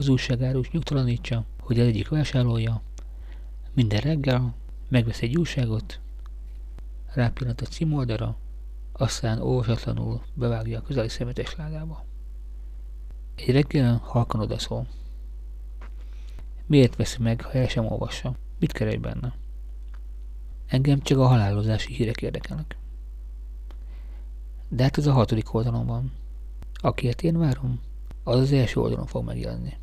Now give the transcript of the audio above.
az újságárus nyugtalanítsa, hogy az egyik vásárolja minden reggel megvesz egy újságot, rápillant a címoldalra, aztán olvasatlanul bevágja a közeli szemetes ládába. Egy reggel halkan odaszól. Miért veszi meg, ha el sem olvassa? Mit keres benne? Engem csak a halálozási hírek érdekelnek. De hát ez a hatodik oldalon van. Akiért én várom, az az első oldalon fog megjelenni.